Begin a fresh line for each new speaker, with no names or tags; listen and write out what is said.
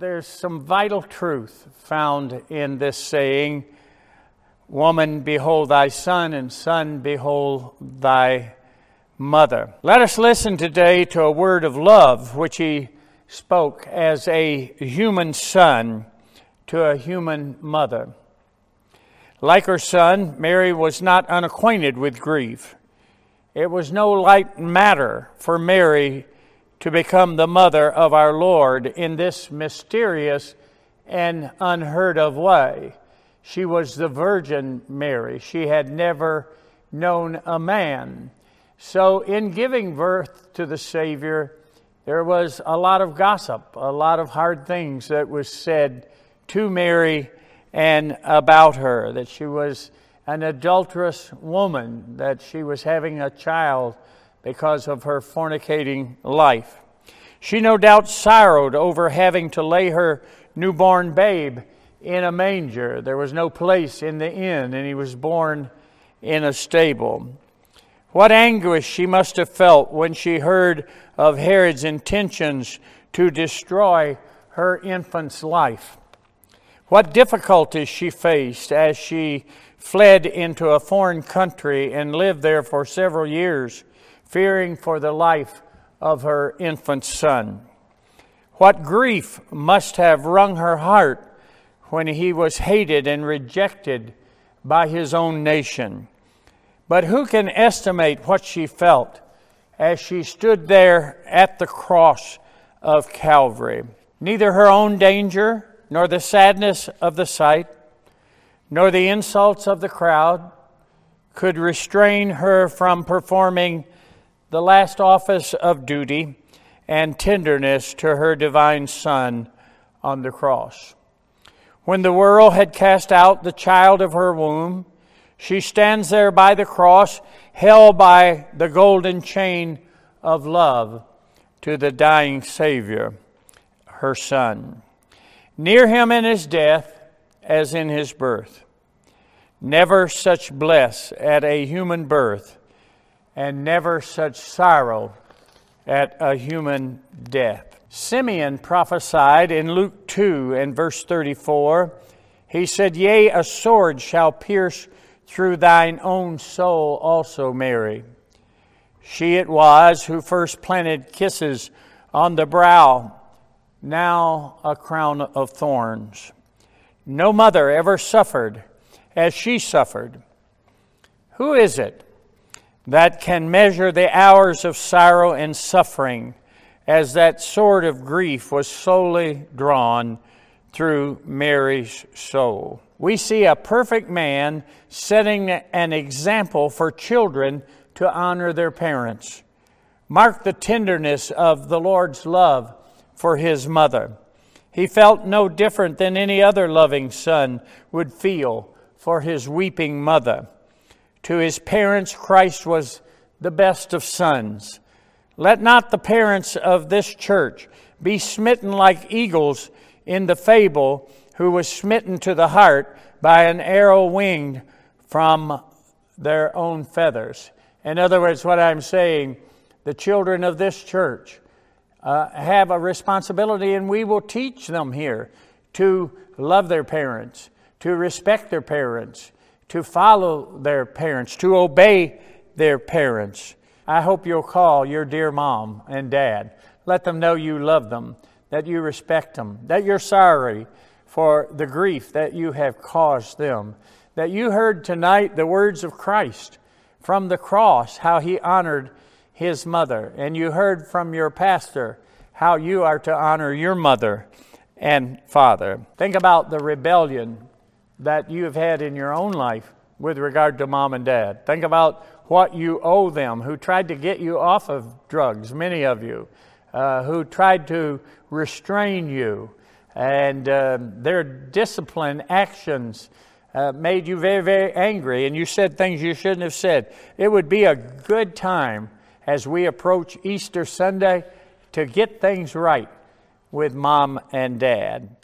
there's some vital truth found in this saying Woman, behold thy son, and son, behold thy mother. Let us listen today to a word of love which he spoke as a human son to a human mother. Like her son, Mary was not unacquainted with grief. It was no light matter for Mary to become the mother of our Lord in this mysterious and unheard of way. She was the Virgin Mary. She had never known a man. So, in giving birth to the Savior, there was a lot of gossip, a lot of hard things that was said to Mary and about her, that she was an adulterous woman, that she was having a child because of her fornicating life. She no doubt sorrowed over having to lay her newborn babe in a manger. There was no place in the inn, and he was born in a stable. What anguish she must have felt when she heard of Herod's intentions to destroy her infant's life. What difficulties she faced as she fled into a foreign country and lived there for several years, fearing for the life of her infant son. What grief must have wrung her heart when he was hated and rejected by his own nation. But who can estimate what she felt as she stood there at the cross of Calvary? Neither her own danger, nor the sadness of the sight, nor the insults of the crowd could restrain her from performing the last office of duty and tenderness to her divine Son on the cross. When the world had cast out the child of her womb, she stands there by the cross, held by the golden chain of love to the dying Savior, her Son. Near him in his death as in his birth. Never such bliss at a human birth, and never such sorrow at a human death. Simeon prophesied in Luke 2 and verse 34. He said, Yea, a sword shall pierce through thine own soul also, Mary. She it was who first planted kisses on the brow, now a crown of thorns. No mother ever suffered as she suffered. Who is it that can measure the hours of sorrow and suffering? as that sword of grief was slowly drawn through Mary's soul. We see a perfect man setting an example for children to honor their parents. Mark the tenderness of the Lord's love for his mother. He felt no different than any other loving son would feel for his weeping mother. To his parents, Christ was the best of sons. Let not the parents of this church be smitten like eagles in the fable, who was smitten to the heart by an arrow winged from their own feathers. In other words, what I'm saying, the children of this church uh, have a responsibility, and we will teach them here to love their parents, to respect their parents, to follow their parents, to obey their parents. I hope you'll call your dear mom and dad. Let them know you love them, that you respect them, that you're sorry for the grief that you have caused them, that you heard tonight the words of Christ from the cross, how he honored his mother, and you heard from your pastor how you are to honor your mother and father. Think about the rebellion that you have had in your own life with regard to mom and dad. Think about what you owe them, who tried to get you off of drugs, many of you, uh, who tried to restrain you, and uh, their discipline actions uh, made you very, very angry, and you said things you shouldn't have said. It would be a good time as we approach Easter Sunday to get things right with mom and dad.